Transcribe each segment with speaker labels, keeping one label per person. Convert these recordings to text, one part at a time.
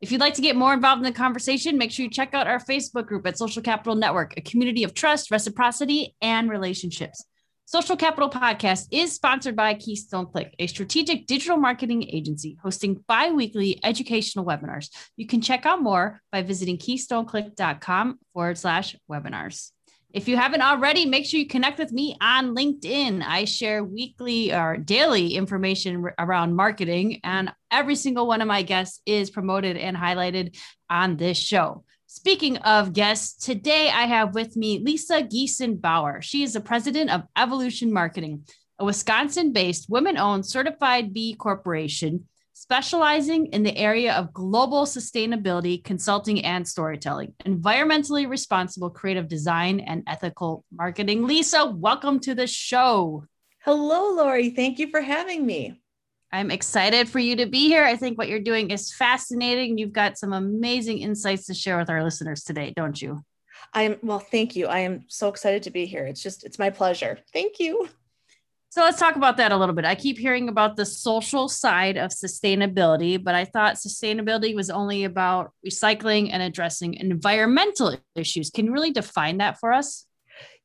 Speaker 1: If you'd like to get more involved in the conversation, make sure you check out our Facebook group at Social Capital Network, a community of trust, reciprocity, and relationships. Social Capital Podcast is sponsored by Keystone Click, a strategic digital marketing agency hosting bi weekly educational webinars. You can check out more by visiting keystoneclick.com forward slash webinars. If you haven't already, make sure you connect with me on LinkedIn. I share weekly or daily information around marketing, and every single one of my guests is promoted and highlighted on this show. Speaking of guests, today I have with me Lisa Geason-Bauer. She is the president of Evolution Marketing, a Wisconsin based women owned certified B corporation specializing in the area of global sustainability consulting and storytelling, environmentally responsible creative design, and ethical marketing. Lisa, welcome to the show.
Speaker 2: Hello, Lori. Thank you for having me.
Speaker 1: I'm excited for you to be here. I think what you're doing is fascinating. You've got some amazing insights to share with our listeners today, don't you?
Speaker 2: I am well, thank you. I am so excited to be here. It's just it's my pleasure. Thank you.
Speaker 1: So let's talk about that a little bit. I keep hearing about the social side of sustainability, but I thought sustainability was only about recycling and addressing environmental issues. Can you really define that for us?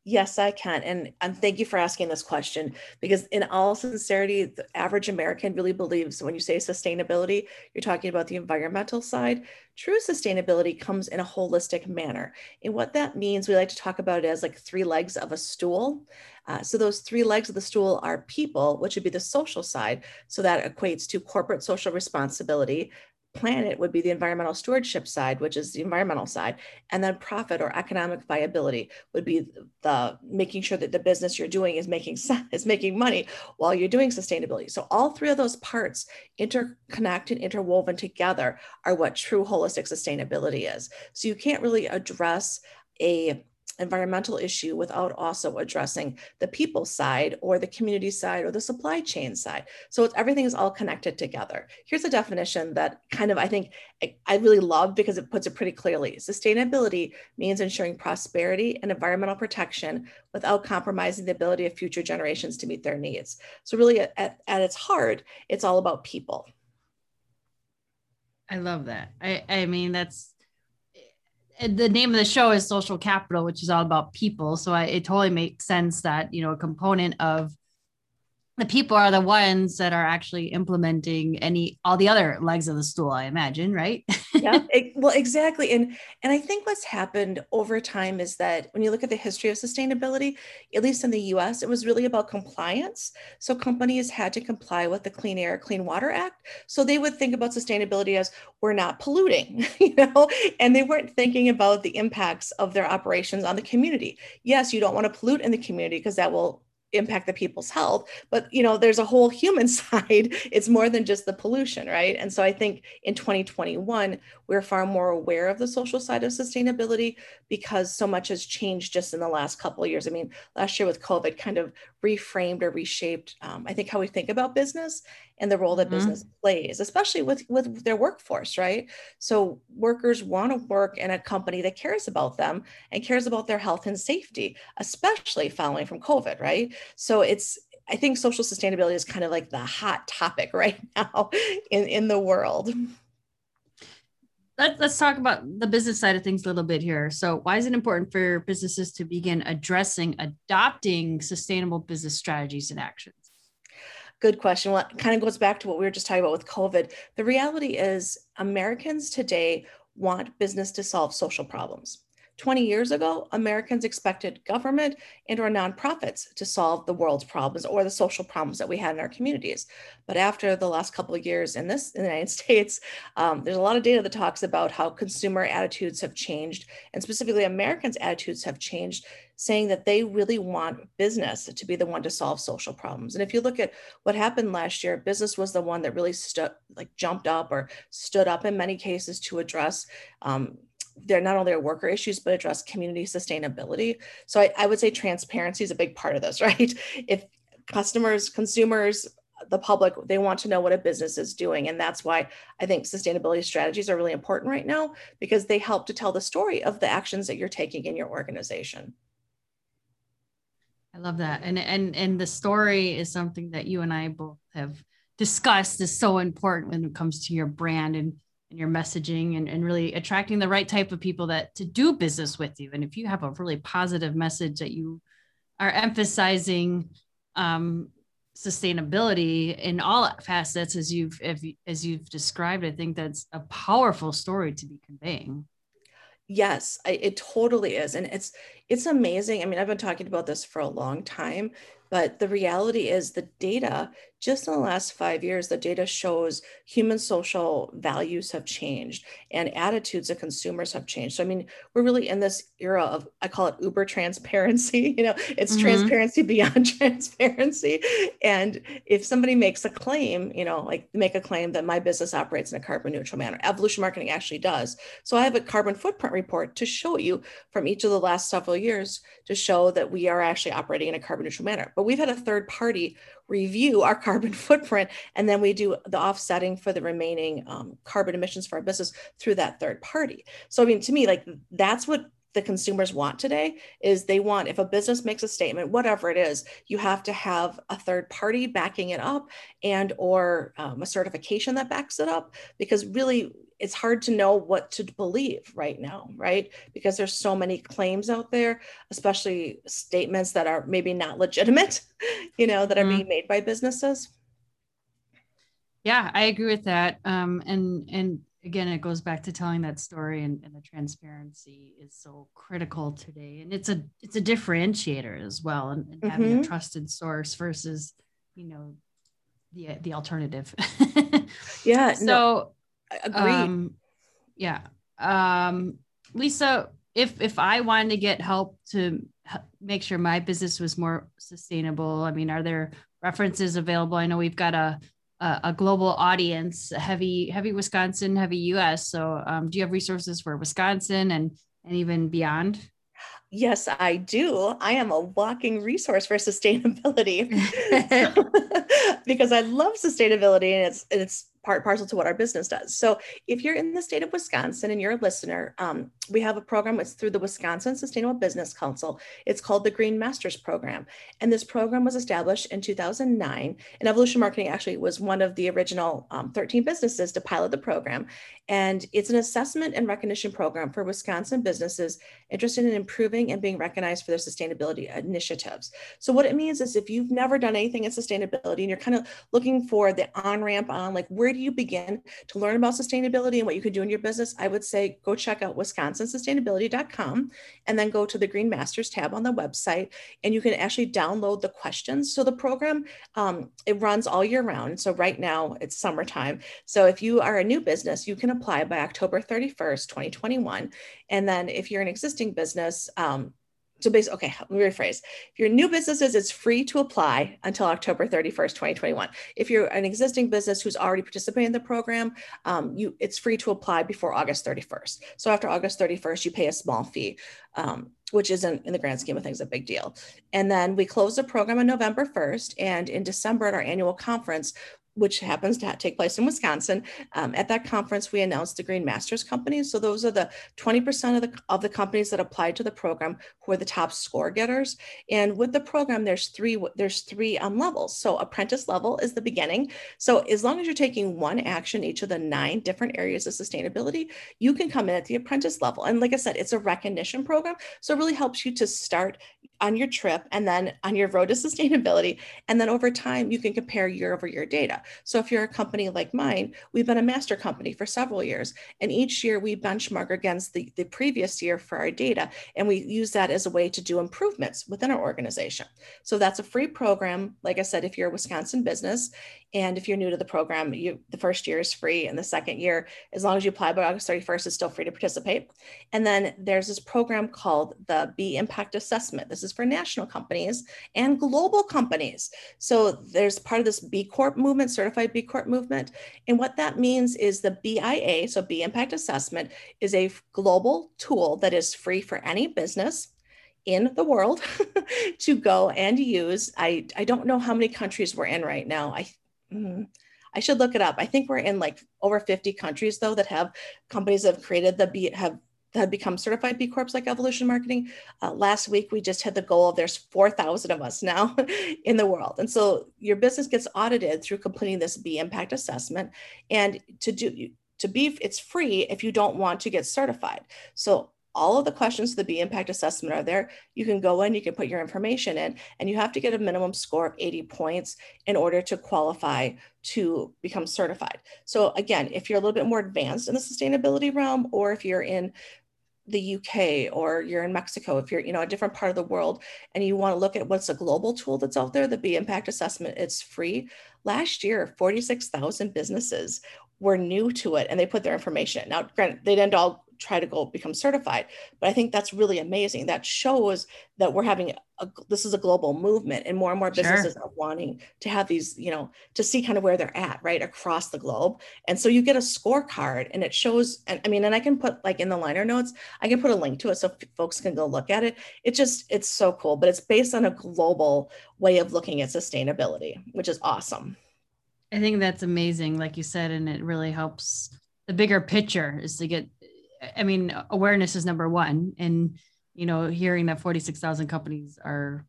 Speaker 2: Yes, I can. And, and thank you for asking this question because, in all sincerity, the average American really believes when you say sustainability, you're talking about the environmental side. True sustainability comes in a holistic manner. And what that means, we like to talk about it as like three legs of a stool. Uh, so, those three legs of the stool are people, which would be the social side. So, that equates to corporate social responsibility, planet would be the environmental stewardship side, which is the environmental side. And then profit or economic viability would be the making sure that the business you're doing is making is making money while you're doing sustainability. So all three of those parts interconnect and interwoven together are what true holistic sustainability is. So you can't really address a environmental issue without also addressing the people side or the community side or the supply chain side. So everything is all connected together. Here's a definition that kind of I think I really love because it puts it pretty clearly. Sustainability means ensuring prosperity and environmental protection without compromising the ability of future generations to meet their needs. So really at, at its heart, it's all about people.
Speaker 1: I love that. I, I mean, that's Uh, the name of the show is social capital which is all about people. So I, it totally makes sense that you know a component of the people are the ones that are actually implementing any all the other legs of the stool i imagine right?
Speaker 2: Yeah it, well exactly and and i think what's happened over time is that when you look at the history of sustainability at least in the us it was really about compliance. So companies had to comply with the clean air clean water act. So they would think about sustainability as we're not polluting you know? And they weren't thinking about the impacts of their operations on the community. Yes you don't want to pollute in the community because that will impact the people's health but you know there's a whole human side. It's more than just the pollution right? And so i think in 2021 we're far more aware of the social side of sustainability because so much has changed just in the last couple of years. I mean last year with covid kind of reframed or reshaped um, i think how we think about business and the role that mm-hmm. business plays especially with with their workforce right? So workers want to work in a company that cares about them and cares about their health and safety especially following from covid right? So it's i think social sustainability is kind of like the hot topic right now in in the world
Speaker 1: Let, let's talk about the business side of things a little bit here. So, why is it important for businesses to begin addressing adopting sustainable business strategies and actions?
Speaker 2: Good question. Well, it kind of goes back to what we were just talking about with COVID. The reality is, Americans today want business to solve social problems. 20 years ago, Americans expected government and or nonprofits to solve the world's problems or the social problems that we had in our communities. But after the last couple of years in this in the United States, um, there's a lot of data that talks about how consumer attitudes have changed, and specifically Americans' attitudes have changed, saying that they really want business to be the one to solve social problems. And if you look at what happened last year, business was the one that really stood like jumped up or stood up in many cases to address um, they're not only worker issues, but address community sustainability. So I, I would say transparency is a big part of this, right? If customers, consumers, the public, they want to know what a business is doing. And that's why I think sustainability strategies are really important right now because they help to tell the story of the actions that you're taking in your organization.
Speaker 1: I love that. And and and the story is something that you and I both have discussed is so important when it comes to your brand and and your messaging and, and really attracting the right type of people that to do business with you. And if you have a really positive message that you are emphasizing um, sustainability in all facets as you've as you've described, I think that's a powerful story to be conveying.
Speaker 2: Yes, I, it totally is, and it's it's amazing. I mean, I've been talking about this for a long time, but the reality is the data, just in the last five years, the data shows human social values have changed and attitudes of consumers have changed. So, I mean, we're really in this era of, I call it uber transparency. You know, it's mm-hmm. transparency beyond transparency. And if somebody makes a claim, you know, like make a claim that my business operates in a carbon neutral manner, evolution marketing actually does. So, I have a carbon footprint report to show you from each of the last several years to show that we are actually operating in a carbon neutral manner. But we've had a third party review our carbon footprint, and then we do the offsetting for the remaining um, carbon emissions for our business through that third party. So, I mean, to me, like that's what the consumers want today is they want if a business makes a statement whatever it is you have to have a third party backing it up and or um, a certification that backs it up because really it's hard to know what to believe right now, right? Because there's so many claims out there, especially statements that are maybe not legitimate, you know, that are mm-hmm. being made by businesses.
Speaker 1: Yeah, I agree with that. Um, and and again, it goes back to telling that story, and, and the transparency is so critical today. And it's a it's a differentiator as well, and, and mm-hmm. having a trusted source versus, you know, the the alternative.
Speaker 2: yeah.
Speaker 1: So. No Agreed. Um, yeah. Um, Lisa, if if I wanted to get help to make sure my business was more sustainable, I mean, are there references available? I know we've got a a, a global audience, heavy heavy Wisconsin, heavy U.S. So, um, do you have resources for Wisconsin and and even beyond?
Speaker 2: Yes, I do. I am a walking resource for sustainability because I love sustainability and it's it's part parcel to what our business does. So if you're in the state of Wisconsin and you're a listener, um, we have a program. It's through the Wisconsin Sustainable Business Council. It's called the Green Masters Program. And this program was established in 2009. And Evolution Marketing actually was one of the original um, 13 businesses to pilot the program. And it's an assessment and recognition program for Wisconsin businesses interested in improving and being recognized for their sustainability initiatives. So what it means is if you've never done anything in sustainability and you're kind of looking for the on ramp on like where do you begin to learn about sustainability and what you could do in your business, I would say go check out wisconsinsustainability.com and then go to the Green Masters tab on the website and you can actually download the questions. So the program, um, it runs all year round. So right now it's summertime. So if you are a new business, you can apply by October 31st, 2021. And then if you're an existing business, um, so basically, okay, let me rephrase. If you're new businesses, it's free to apply until October 31st, 2021. If you're an existing business who's already participating in the program, um, you it's free to apply before August 31st. So after August 31st, you pay a small fee. Um, which isn't in the grand scheme of things a big deal. And then we close the program on November 1st. And in December at our annual conference, which happens to take place in Wisconsin. Um, at that conference, we announced the Green Masters companies. So those are the 20% of the, of the companies that applied to the program who are the top score getters. And with the program, there's three there's three um, levels. So apprentice level is the beginning. So as long as you're taking one action each of the nine different areas of sustainability, you can come in at the apprentice level. And like I said, it's a recognition program. So it really helps you to start on your trip and then on your road to sustainability. And then over time, you can compare year over year data. So if you're a company like mine, we've been a master company for several years. And each year we benchmark against the, the previous year for our data. And we use that as a way to do improvements within our organization. So that's a free program. Like I said, if you're a Wisconsin business and if you're new to the program, you the first year is free. And the second year, as long as you apply by August 31st, is still free to participate. And then there's this program called the B Impact Assessment. This is for national companies and global companies. So there's part of this B Corp movement, certified B Corp movement. And what that means is the BIA, so B Impact Assessment, is a global tool that is free for any business in the world to go and use. I, I don't know how many countries we're in right now. I mm, I should look it up. I think we're in like over 50 countries though that have companies that have created the B have have become certified B Corps like Evolution Marketing. Uh, last week, we just had the goal of there's 4,000 of us now in the world. And so your business gets audited through completing this B impact assessment. And to do, to be, it's free if you don't want to get certified. So all of the questions to the B impact assessment are there. You can go in, you can put your information in, and you have to get a minimum score of 80 points in order to qualify to become certified. So again, if you're a little bit more advanced in the sustainability realm, or if you're in the UK or you're in Mexico, if you're, you know, a different part of the world and you want to look at what's a global tool that's out there, the B impact assessment, it's free. Last year, 46,000 businesses were new to it and they put their information. Now, granted, they didn't all try to go become certified. But I think that's really amazing. That shows that we're having a, this is a global movement and more and more businesses sure. are wanting to have these, you know, to see kind of where they're at, right, across the globe. And so you get a scorecard and it shows, and I mean, and I can put like in the liner notes, I can put a link to it so folks can go look at it. It just, it's so cool, but it's based on a global way of looking at sustainability, which is awesome.
Speaker 1: I think that's amazing, like you said, and it really helps the bigger picture is to get I mean, awareness is number one. And, you know, hearing that 46,000 companies are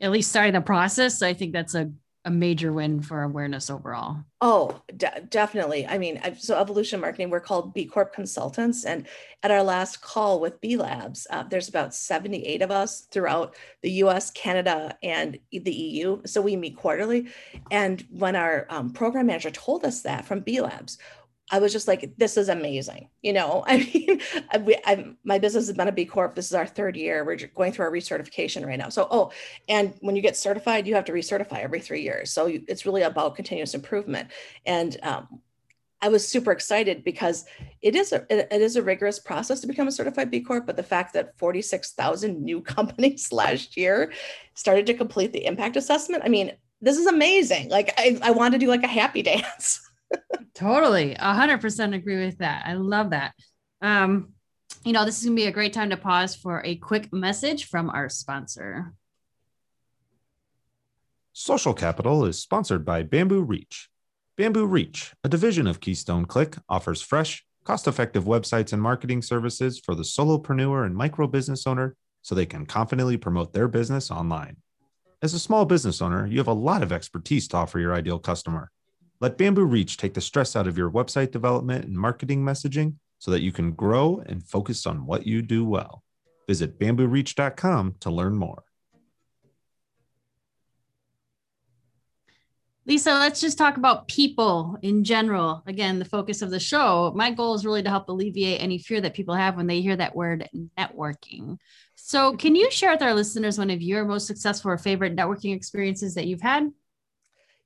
Speaker 1: at least starting the process, I think that's a, a major win for awareness overall.
Speaker 2: Oh, de- definitely. I mean, so Evolution Marketing, we're called B Corp Consultants. And at our last call with B Labs, uh, there's about 78 of us throughout the US, Canada, and the EU. So we meet quarterly. And when our um, program manager told us that from B Labs, I was just like, this is amazing. You know, I mean, I, my business has been a B Corp. This is our third year. We're going through our recertification right now. So, oh, and when you get certified, you have to recertify every three years. So you, it's really about continuous improvement. And um, I was super excited because it is a it, is a rigorous process to become a certified B Corp. But the fact that 46,000 new companies last year started to complete the impact assessment, I mean, this is amazing. Like I, I want to do like a happy dance
Speaker 1: totally. A hundred percent agree with that. I love that. Um, you know, this is gonna be a great time to pause for a quick message from our sponsor.
Speaker 3: Social Capital is sponsored by Bamboo Reach. Bamboo Reach, a division of Keystone Click, offers fresh, cost effective websites and marketing services for the solopreneur and micro business owner so they can confidently promote their business online. As a small business owner, you have a lot of expertise to offer your ideal customer. Let Bamboo Reach take the stress out of your website development and marketing messaging so that you can grow and focus on what you do well. Visit bambooreach.com to learn more.
Speaker 1: Lisa, let's just talk about people in general. Again, the focus of the show. My goal is really to help alleviate any fear that people have when they hear that word networking. So, can you share with our listeners one of your most successful or favorite networking experiences that you've had?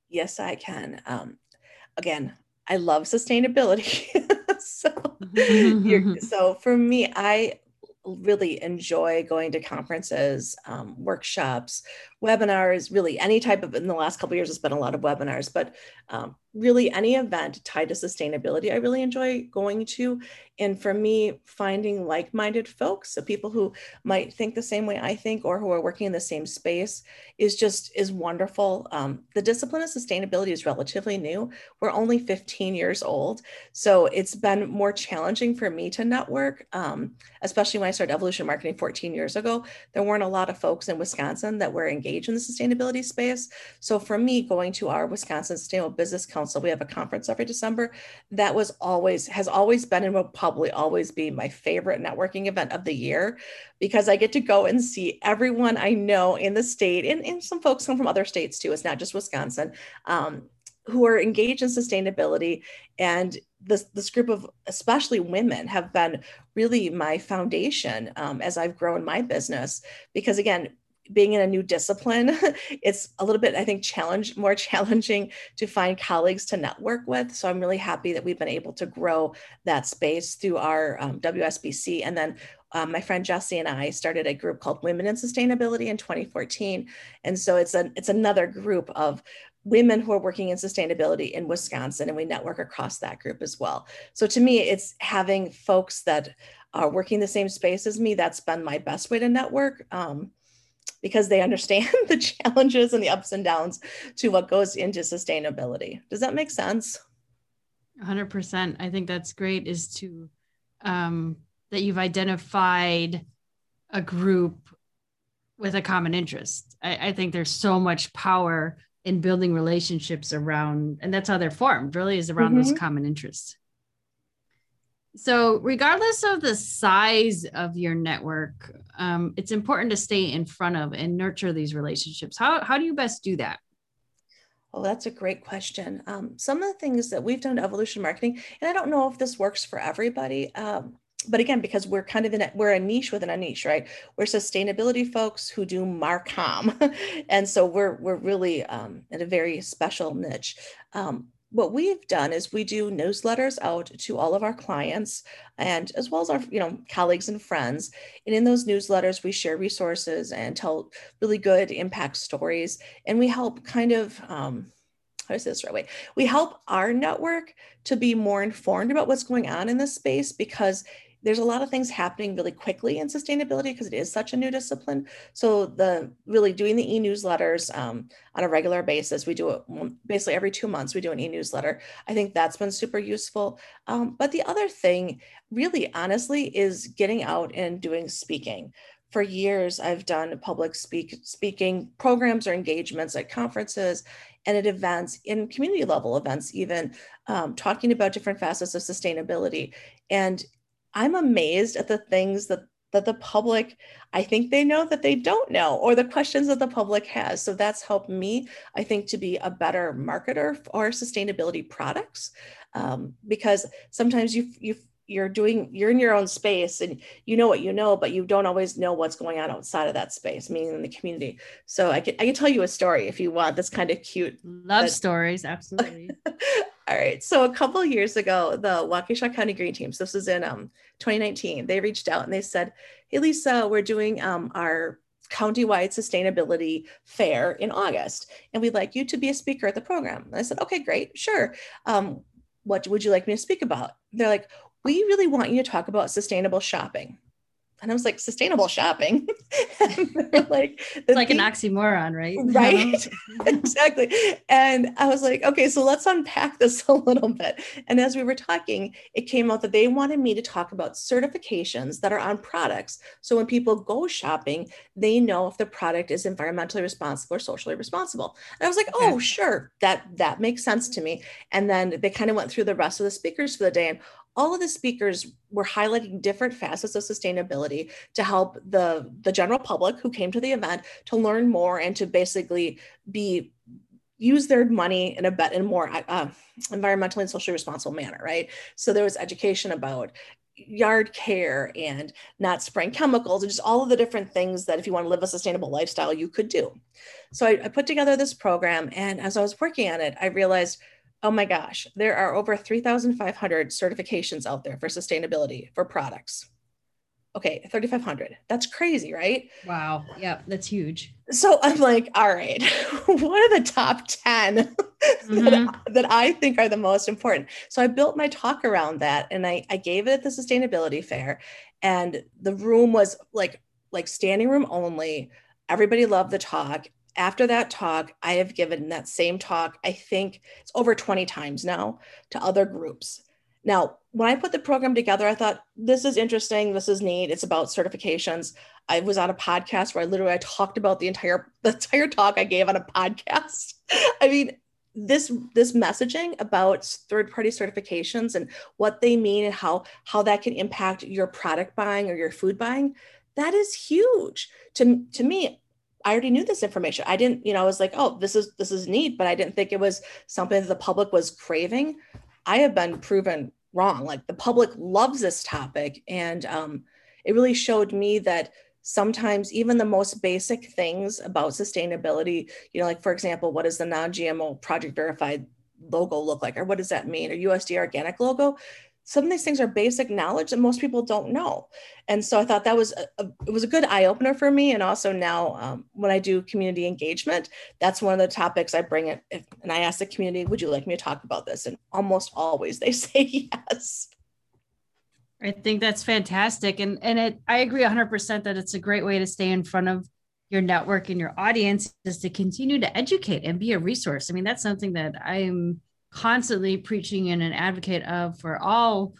Speaker 2: Yes, I can. Um, again, I love sustainability. so, so for me, I really enjoy going to conferences, um, workshops, webinars, really any type of, in the last couple years, it's been a lot of webinars, but um, really any event tied to sustainability, I really enjoy going to. And for me, finding like minded folks, so people who might think the same way I think or who are working in the same space is just is wonderful. Um, the discipline of sustainability is relatively new. We're only 15 years old. So it's been more challenging for me to network, um, especially when I started evolution marketing 14 years ago. There weren't a lot of folks in Wisconsin that were engaged in the sustainability space. So for me, going to our Wisconsin Sustainable Business Council, we have a conference every December. That was always, has always been and will probably always be my favorite networking event of the year because I get to go and see everyone I know in the state and, and some folks come from other states too. It's not just Wisconsin. Um, who are engaged in sustainability and this this group of especially women have been really my foundation um, as I've grown my business because again being in a new discipline it's a little bit i think challenge more challenging to find colleagues to network with so i'm really happy that we've been able to grow that space through our um, wsbc and then um, my friend Jesse and I started a group called Women in Sustainability in 2014, and so it's a it's another group of women who are working in sustainability in Wisconsin, and we network across that group as well. So to me, it's having folks that are working the same space as me. That's been my best way to network. Um, because they understand the challenges and the ups and downs to what goes into sustainability. Does that make sense?
Speaker 1: 100%. I think that's great is to um, that you've identified a group with a common interest. I, I, think there's so much power in building relationships around, and that's how they're formed, really, is around mm-hmm. those common interests. So, regardless of the size of your network, um, it's important to stay in front of and nurture these relationships. How, how do you best do that?
Speaker 2: Oh, that's a great question. Um, some of the things that we've done evolution marketing, and I don't know if this works for everybody, um, but again, because we're kind of in a, we're a niche within a niche, right? We're sustainability folks who do Marcom, and so we're we're really um, in a very special niche. Um, what we've done is we do newsletters out to all of our clients and as well as our you know colleagues and friends. And in those newsletters we share resources and tell really good impact stories. And we help kind of um, how to say this right way? We help our network to be more informed about what's going on in this space because there's a lot of things happening really quickly in sustainability because it is such a new discipline. So the really doing the e-newsletters um, on a regular basis, we do it basically every two months. We do an e-newsletter. I think that's been super useful. Um, but the other thing, really honestly, is getting out and doing speaking. For years, I've done public speak, speaking programs or engagements at conferences and at events, in community level events, even um, talking about different facets of sustainability. And I'm amazed at the things that that the public i think they know that they don't know or the questions that the public has. So that's helped me i think to be a better marketer for sustainability products. Um, because sometimes you you you're doing you're in your own space and you know what you know but you don't always know what's going on outside of that space meaning in the community so i can i can tell you a story if you want that's kind of cute
Speaker 1: love but... stories absolutely
Speaker 2: all right so a couple years ago the waukesha county green teams this was in um 2019, they reached out and they said, Hey, Lisa, we're doing um, our countywide sustainability fair in August, and we'd like you to be a speaker at the program. And I said, Okay, great, sure. Um, what would you like me to speak about? They're like, We really want you to talk about sustainable shopping. And I was like, sustainable shopping.
Speaker 1: like, it's like thing, an oxymoron, right?
Speaker 2: Right. exactly. And I was like, okay, so let's unpack this a little bit. And as we were talking, it came out that they wanted me to talk about certifications that are on products. So when people go shopping, they know if the product is environmentally responsible or socially responsible. And I was like, oh, sure, that that makes sense to me. And then they kind of went through the rest of the speakers for the day. And all of the speakers were highlighting different facets of sustainability to help the, the general public who came to the event to learn more and to basically be use their money in a bet in more uh, environmentally and socially responsible manner, right? So there was education about yard care and not spraying chemicals and just all of the different things that if you want to live a sustainable lifestyle, you could do. So I, I put together this program, and as I was working on it, I realized oh my gosh, there are over 3,500 certifications out there for sustainability for products. Okay, 3,500. That's crazy, right?
Speaker 1: Wow. Yeah, that's huge.
Speaker 2: So I'm like, all right, what are the top 10 mm-hmm. that, that, I think are the most important? So I built my talk around that and I, I gave it at the sustainability fair. And the room was like, like standing room only. Everybody loved the talk after that talk, I have given that same talk, I think it's over 20 times now to other groups. Now, when I put the program together, I thought this is interesting, this is neat. It's about certifications. I was on a podcast where I literally I talked about the entire the entire talk I gave on a podcast. I mean, this this messaging about third party certifications and what they mean and how how that can impact your product buying or your food buying, that is huge. To to me, I already knew this information. I didn't, you know, I was like, oh, this is this is neat, but I didn't think it was something that the public was craving. I have been proven wrong. Like the public loves this topic, and um, it really showed me that sometimes even the most basic things about sustainability, you know, like for example, what does the non-GMO project verified logo look like, or what does that mean, or USD organic logo? Some of these things are basic knowledge that most people don't know. And so i thought that was a, a it was a good eye-opener for me. And also now um, when i do community engagement that's one of the topics i bring it if, and i ask the community would you like me to talk about this? And almost always they say yes.
Speaker 1: I think that's fantastic. And and it i agree 100% that it's a great way to stay in front of your network and your audience is to continue to educate and be a resource. I mean that's something that i'm constantly preaching and an advocate of for all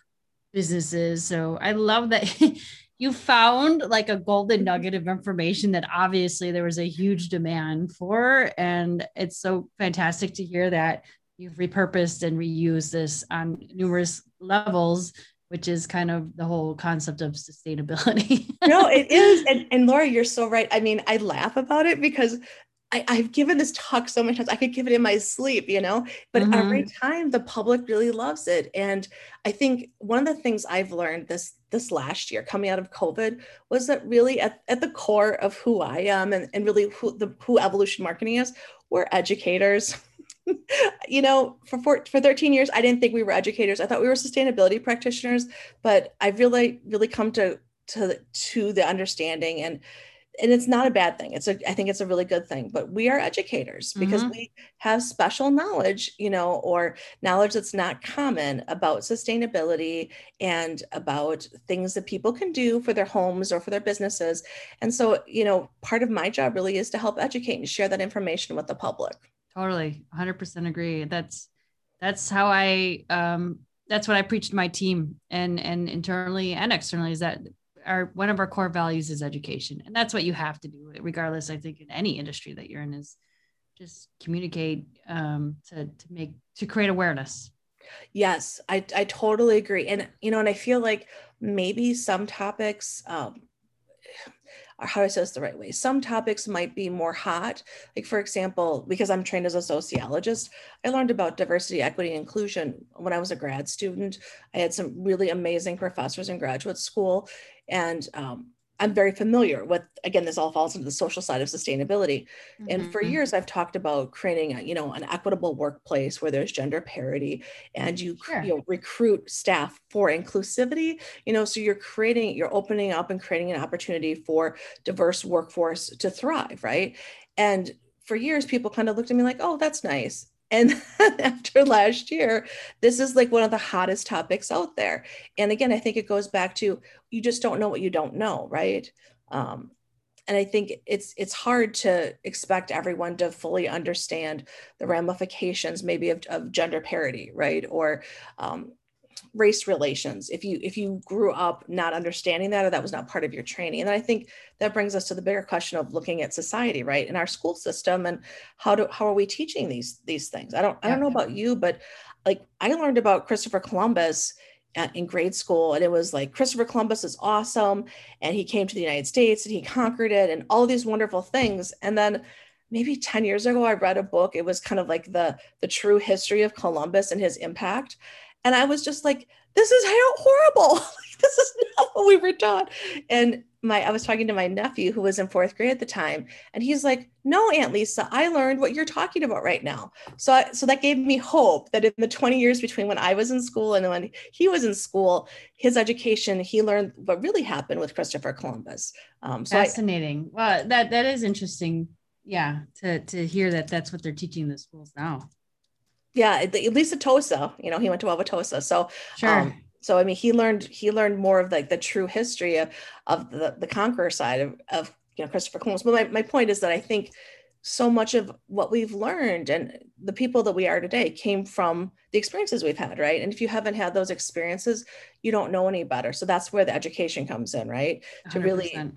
Speaker 1: businesses. So I love that you found like a golden nugget of information that obviously there was a huge demand for. And it's so fantastic to hear that you've repurposed and reused this on numerous levels which is kind of the whole concept of sustainability.
Speaker 2: no, it is. And, and Laura, you're so right. I mean, I laugh about it because I, have given this talk so many times. I could give it in my sleep, you know, but mm-hmm. every time the public really loves it. And I think one of the things I've learned this this last year coming out of COVID was that really at, at the core of who I am and, and really who the who evolution marketing is, we're educators. you know, for, for for 13 years, I didn't think we were educators. I thought we were sustainability practitioners, but I've really, really come to to to the understanding and and it's not a bad thing. It's a i think it's a really good thing but we are educators because mm-hmm. we have special knowledge you know or knowledge that's not common about sustainability and about things that people can do for their homes or for their businesses. And so you know part of my job really is to help educate and share that information with the public.
Speaker 1: Totally. 100% agree. That's that's how i um that's what i preach to my team and and internally and externally is that our one of our core values is education and that's what you have to do regardless i think in any industry that you're in is just communicate um, to, to make to create awareness
Speaker 2: yes I, I totally agree and you know and i feel like maybe some topics um, how do I say this the right way? Some topics might be more hot. Like, for example, because I'm trained as a sociologist, I learned about diversity, equity, inclusion when I was a grad student. I had some really amazing professors in graduate school. And um, I'm very familiar with, again, this all falls into the social side of sustainability. Mm-hmm. And for mm-hmm. years, I've talked about creating, a, you know, an equitable workplace where there's gender parity and you, sure. you know, recruit staff for inclusivity, you know, so you're creating, you're opening up and creating an opportunity for diverse workforce to thrive, right? And for years, people kind of looked at me like, oh, that's nice. And after last year, this is like one of the hottest topics out there. And again, I think it goes back to you just don't know what you don't know, right? Um, and I think it's it's hard to expect everyone to fully understand the ramifications, maybe of, of gender parity, right? Or um, race relations if you if you grew up not understanding that or that was not part of your training and i think that brings us to the bigger question of looking at society right in our school system and how do how are we teaching these these things i don't i don't know about you but like i learned about christopher columbus in grade school and it was like christopher columbus is awesome and he came to the united states and he conquered it and all these wonderful things and then maybe 10 years ago i read a book it was kind of like the the true history of columbus and his impact and I was just like, this is horrible. this is not what we were taught. And my I was talking to my nephew who was in fourth grade at the time, and he's like, "No, Aunt Lisa, I learned what you're talking about right now." So, I, so that gave me hope that in the 20 years between when I was in school and when he was in school, his education, he learned what really happened with Christopher Columbus.
Speaker 1: Um, so Fascinating. I, well, that that is interesting. Yeah, to to hear that that's what they're teaching the schools now
Speaker 2: yeah, at least at Tosa, you know, he went to Wauwatosa. So,
Speaker 1: sure. Um,
Speaker 2: so I mean, he learned he learned more of like the, the true history of, of the, the conqueror side of, of you know Christopher Columbus. But my, my point is that I think so much of what we've learned and the people that we are today came from the experiences we've had, right? And if you haven't had those experiences, you don't know any better. So that's where the education comes in, right? 100%. To really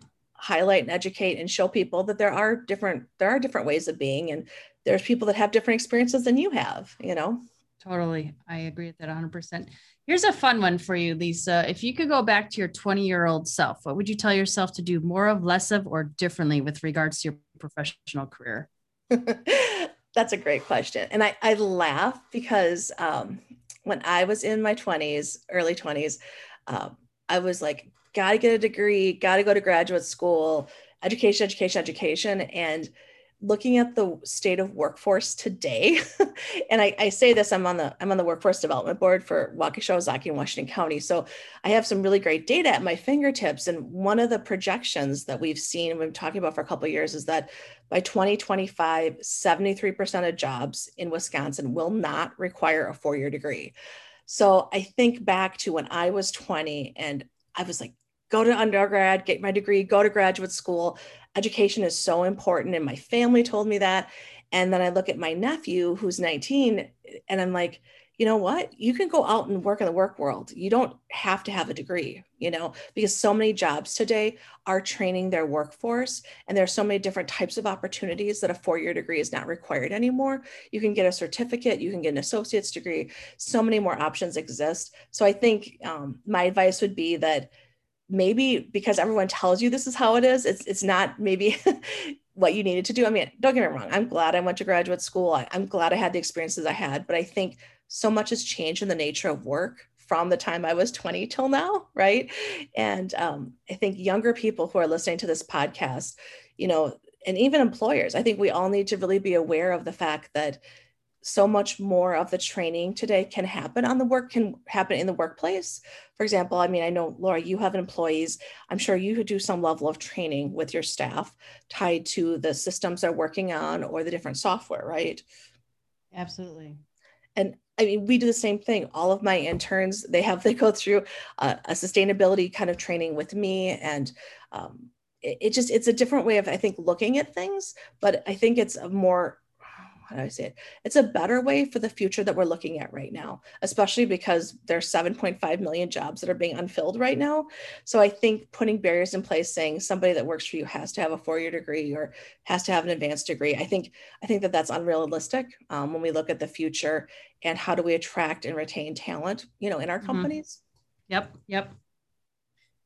Speaker 2: highlight and educate and show people that there are different there are different ways of being and there's people that have different experiences than you have, you know?
Speaker 1: Totally. I agree with that 100%. Here's a fun one for you, Lisa. If you could go back to your 20 year old self, what would you tell yourself to do more of, less of, or differently with regards to your professional career?
Speaker 2: That's a great question. And I, I laugh because um, when I was in my 20s, early 20s, um, I was like, gotta get a degree, gotta go to graduate school, education, education, education. And looking at the state of workforce today, and I, I, say this, I'm on the I'm on the workforce development board for Waukesha, and Washington County. So I have some really great data at my fingertips. And one of the projections that we've seen, we've been talking about for a couple years, is that by 2025, 73% of jobs in Wisconsin will not require a four-year degree. So I think back to when I was 20 and I was like, go to undergrad, get my degree, go to graduate school education is so important. And my family told me that. And then I look at my nephew who's 19 and I'm like, you know what? You can go out and work in the work world. You don't have to have a degree, you know, because so many jobs today are training their workforce. And there are so many different types of opportunities that a four year degree is not required anymore. You can get a certificate, you can get an associate's degree. So many more options exist. So I think um, my advice would be that maybe because everyone tells you this is how it is, it's it's not maybe what you needed to do. I mean, don't get me wrong. I'm glad I went to graduate school. I, I'm glad I had the experiences I had, but I think so much has changed in the nature of work from the time I was 20 till now, right? And um, I think younger people who are listening to this podcast, you know, and even employers, I think we all need to really be aware of the fact that so much more of the training today can happen on the work can happen in the workplace. For example i mean i know laura you have employees. I'm sure you could do some level of training with your staff tied to the systems they're working on or the different software right?
Speaker 1: Absolutely.
Speaker 2: And i mean we do the same thing. All of my interns they have they go through a, a sustainability kind of training with me and um, it, it just it's a different way of i think looking at things but i think it's a more how do I say it? It's a better way for the future that we're looking at right now, especially because there's 7.5 million jobs that are being unfilled right now. So I think putting barriers in place, saying somebody that works for you has to have a four-year degree or has to have an advanced degree, I think I think that that's unrealistic um, when we look at the future and how do we attract and retain talent, you know, in our mm-hmm. companies.
Speaker 1: Yep, yep.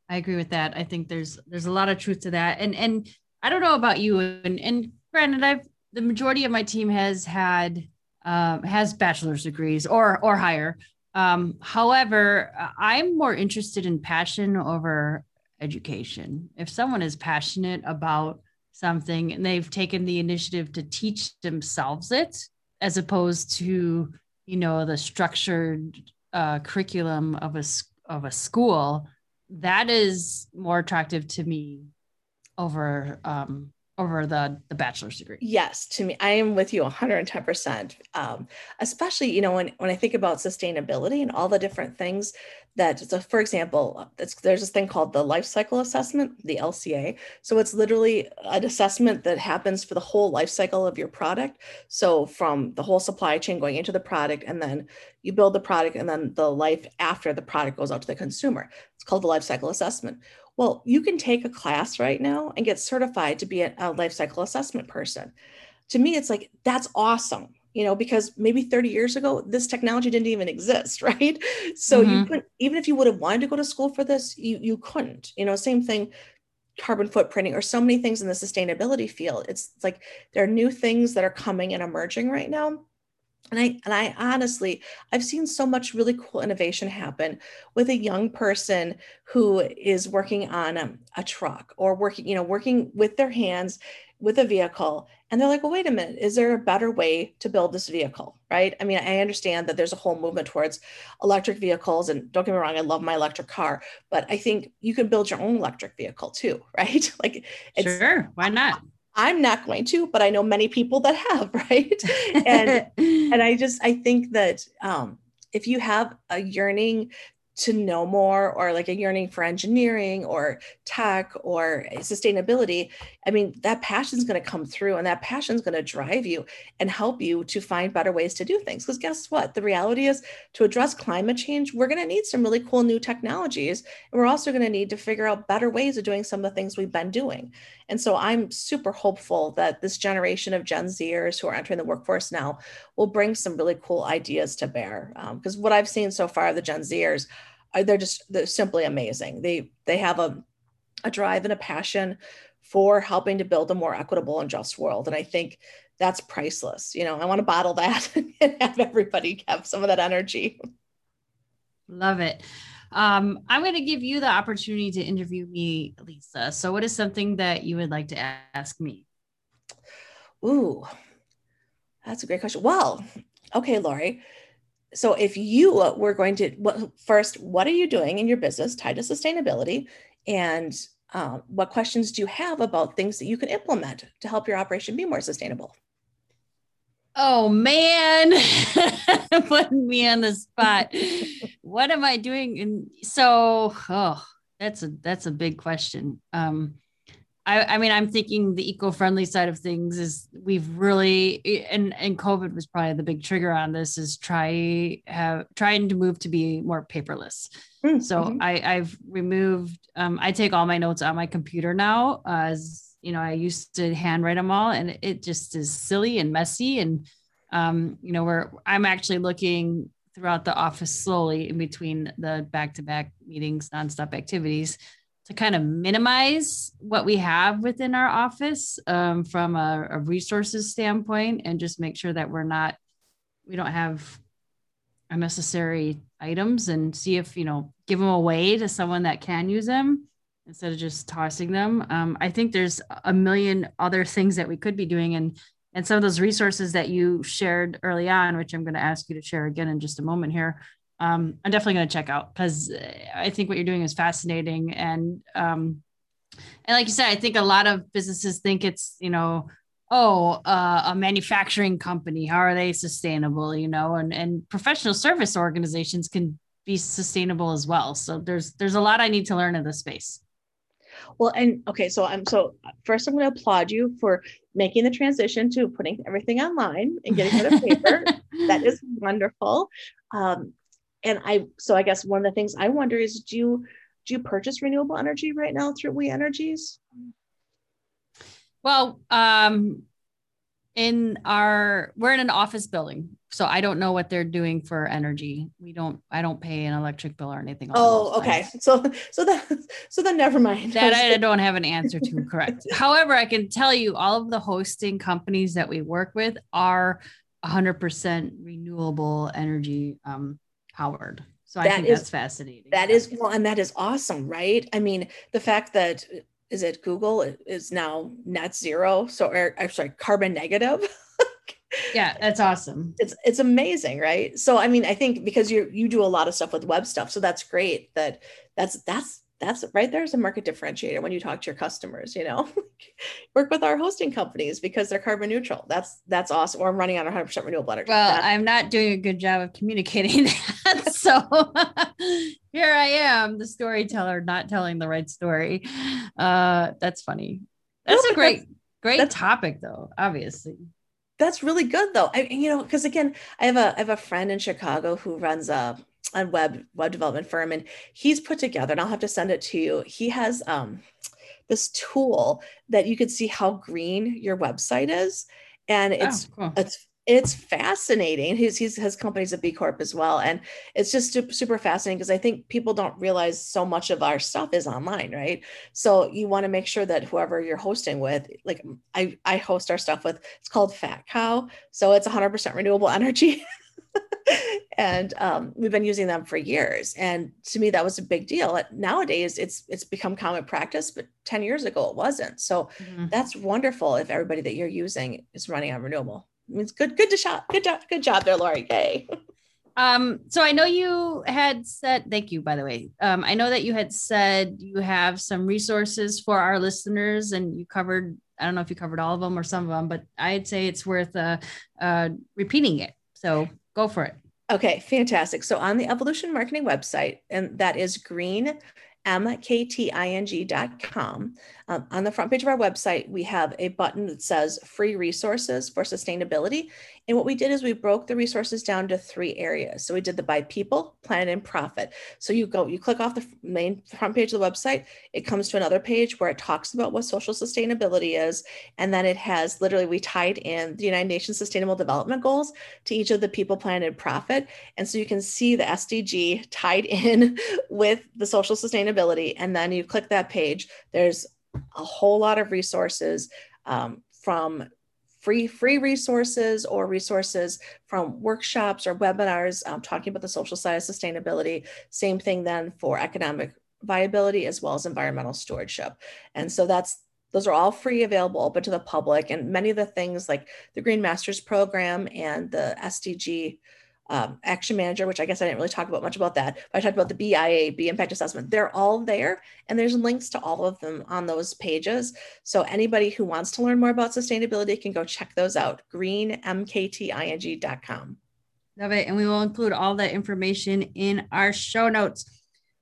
Speaker 1: I agree with that. I think there's there's a lot of truth to that, and and I don't know about you, and and granted, I've the majority of my team has had um, has bachelor's degrees or or higher. Um, however, I'm more interested in passion over education. If someone is passionate about something and they've taken the initiative to teach themselves it, as opposed to you know the structured uh, curriculum of a of a school, that is more attractive to me over um, over the the bachelor's degree.
Speaker 2: Yes to me i am with you 110% um, especially you know when, when i think about sustainability and all the different things that so for example there's this thing called the life cycle assessment the lca so it's literally an assessment that happens for the whole life cycle of your product. So from the whole supply chain going into the product and then you build the product and then the life after the product goes out to the consumer. It's called the life cycle assessment well, you can take a class right now and get certified to be a, a life cycle assessment person. To me, it's like, that's awesome you know because maybe 30 years ago this technology didn't even exist right so mm-hmm. you couldn't even if you would have wanted to go to school for this you you couldn't you know same thing carbon footprinting or so many things in the sustainability field it's like there are new things that are coming and emerging right now and I and I honestly I've seen so much really cool innovation happen with a young person who is working on a, a truck or working you know working with their hands with a vehicle. And they're like well wait a minute. Is there a better way to build this vehicle? Right? I mean i understand that there's a whole movement towards electric vehicles and don't get me wrong i love my electric car but i think you can build your own electric vehicle too right? Like
Speaker 1: sure. Why not?
Speaker 2: I'm not going to, but I know many people that have, right? and and I just I think that um, if you have a yearning to know more or like a yearning for engineering or tech or sustainability i mean that passion is going to come through and that passion is going to drive you and help you to find better ways to do things. Because guess what? The reality is to address climate change we're going to need some really cool new technologies. And we're also going to need to figure out better ways of doing some of the things we've been doing. And so i'm super hopeful that this generation of gen zers who are entering the workforce now will bring some really cool ideas to bear because um, what i've seen so far the gen zers they're just they're simply amazing. They they have a a drive and a passion for helping to build a more equitable and just world. And I think that's priceless. You know, I want to bottle that and have everybody have some of that energy.
Speaker 1: Love it. Um, I'm going to give you the opportunity to interview me, Lisa. So, what is something that you would like to ask me?
Speaker 2: Ooh, that's a great question. Well, okay, Lori. So, if you were going to, what, first, what are you doing in your business tied to sustainability? And um, what questions do you have about things that you can implement to help your operation be more sustainable?
Speaker 1: Oh man, putting me on the spot. what am I doing? And so, oh, that's a that's a big question. Um, I, I mean, I'm thinking the eco-friendly side of things is we've really and and COVID was probably the big trigger on this is try have trying to move to be more paperless. Mm-hmm. So I I've removed um, I take all my notes on my computer now as you know, I used to handwrite them all and it just is silly and messy. And, um, you know, where I'm actually looking throughout the office slowly in between the back to back meetings, nonstop activities to kind of minimize what we have within our office um, from a, a resources standpoint and just make sure that we're not, we don't have unnecessary items and see if, you know, give them away to someone that can use them instead of just tossing them. Um, I think there's a million other things that we could be doing, and and some of those resources that you shared early on, which I'm going to ask you to share again in just a moment here. Um, I'm definitely going to check out because I think what you're doing is fascinating, and um, and like you said, I think a lot of businesses think it's you know oh uh, a manufacturing company how are they sustainable you know and and professional service organizations can be sustainable as well so there's there's a lot i need to learn in this space
Speaker 2: well, and okay, so I'm so first I'm going to applaud you for making the transition to putting everything online and getting rid of paper. that is wonderful. Um, and I so I guess one of the things I wonder is do you do you purchase renewable energy right now through We Energies?
Speaker 1: Well, um, in our we're in an office building so i don't know what they're doing for energy. We don't i don't pay an electric bill or anything
Speaker 2: oh okay. so so that so then never mind.
Speaker 1: That i don't have an answer to correct. However i can tell you all of the hosting companies that we work with are 100% renewable energy um, powered so that i think is, that's fascinating
Speaker 2: That is well and that is awesome right i mean the fact that is it Google is now net zero. So, or, I'm sorry, carbon negative.
Speaker 1: yeah, that's awesome.
Speaker 2: It's it's amazing, right? So, I mean, I think because you you do a lot of stuff with web stuff, so that's great. That that's that's that's right there's a market differentiator when you talk to your customers you know? Work with our hosting companies because they're carbon neutral. That's that's awesome or i'm running on 100% renewable energy.
Speaker 1: Well
Speaker 2: that's-
Speaker 1: i'm not doing a good job of communicating that so here i am the storyteller not telling the right story. Uh that's funny. That's no, a great that's, great that's, topic though obviously.
Speaker 2: That's really good though. I, you know because again i have a i have a friend in chicago who runs a a web web development firm and he's put together and i'll have to send it to you he has um, this tool that you could see how green your website is and it's oh, cool. it's it's fascinating. He's, he's his company's a B Corp as well, and it's just super, super fascinating because I think people don't realize so much of our stuff is online, right? So you want to make sure that whoever you're hosting with, like I I host our stuff with, it's called Fat Cow, so it's 100% renewable energy. and um, we've been using them for years. And to me, that was a big deal. Nowadays, it's it's become common practice, but 10 years ago, it wasn't. So mm-hmm. that's wonderful if everybody that you're using is running on renewable. It's good, good to shop. Good job, good job there, Lori. Yay.
Speaker 1: Um, so I know you had said, thank you, by the way. Um, I know that you had said you have some resources for our listeners and you covered, I don't know if you covered all of them or some of them, but I'd say it's worth uh, uh, repeating it. So Go for it.
Speaker 2: Okay, fantastic. So on the Evolution Marketing website, and that is green mkting.com. Um, on the front page of our website, we have a button that says free resources for sustainability. And what we did is we broke the resources down to three areas. So we did the by people, planet, and profit. So you go, you click off the main front page of the website, it comes to another page where it talks about what social sustainability is. And then it has literally, we tied in the United Nations Sustainable Development Goals to each of the people, planet, and profit. And so you can see the SDG tied in with the social sustainability. And then you click that page, there's a whole lot of resources um, from free free resources or resources from workshops or webinars um, talking about the social side of sustainability. Same thing then for economic viability as well as environmental stewardship. And so that's those are all free available open to the public. And many of the things like the green masters program and the sdg um, action manager, which I guess I didn't really talk about much about that, but I talked about the BIA, B impact assessment. They're all there, and there's links to all of them on those pages. So anybody who wants to learn more about sustainability can go check those out. greenmkting.com.
Speaker 1: Love it, and we will include all that information in our show notes.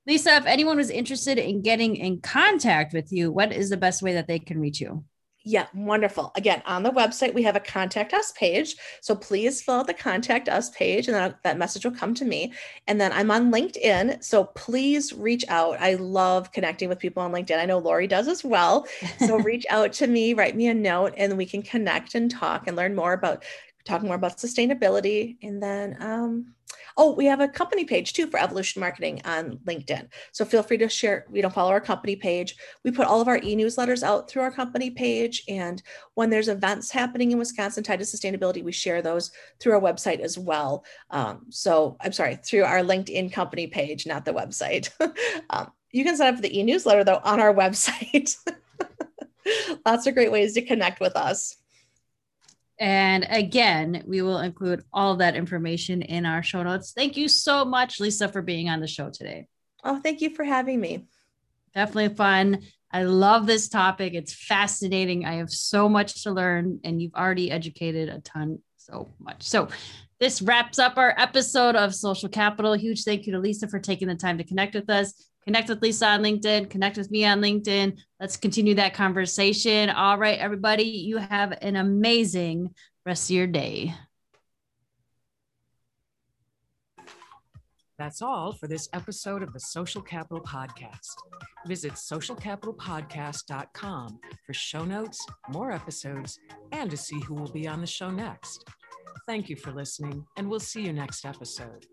Speaker 1: Lisa, if anyone was interested in getting in contact with you, what is the best way that they can reach you?
Speaker 2: Yeah, wonderful. Again, on the website, we have a contact us page. So please fill out the contact us page and that, that message will come to me. And then I'm on LinkedIn. So please reach out. I love connecting with people on LinkedIn. I know Lori does as well. So reach out to me, write me a note, and we can connect and talk and learn more about talking more about sustainability. And then um, Oh, we have a company page too for Evolution Marketing on LinkedIn. So feel free to share, you know, follow our company page. We put all of our e-newsletters out through our company page. And when there's events happening in Wisconsin tied to sustainability, we share those through our website as well. Um, so I'm sorry, through our LinkedIn company page, not the website. um, you can sign up for the e-newsletter though on our website. Lots of great ways to connect with us.
Speaker 1: And again, we will include all that information in our show notes. Thank you so much, Lisa, for being on the show today.
Speaker 2: Oh, thank you for having me.
Speaker 1: Definitely fun. I love this topic. It's fascinating. I have so much to learn, and you've already educated a ton so much. So, this wraps up our episode of Social Capital. Huge thank you to Lisa for taking the time to connect with us. Connect with Lisa on LinkedIn, connect with me on LinkedIn. Let's continue that conversation. All right, everybody, you have an amazing rest of your day.
Speaker 4: That's all for this episode of the Social Capital Podcast. Visit socialcapitalpodcast.com for show notes, more episodes, and to see who will be on the show next. Thank you for listening, and we'll see you next episode.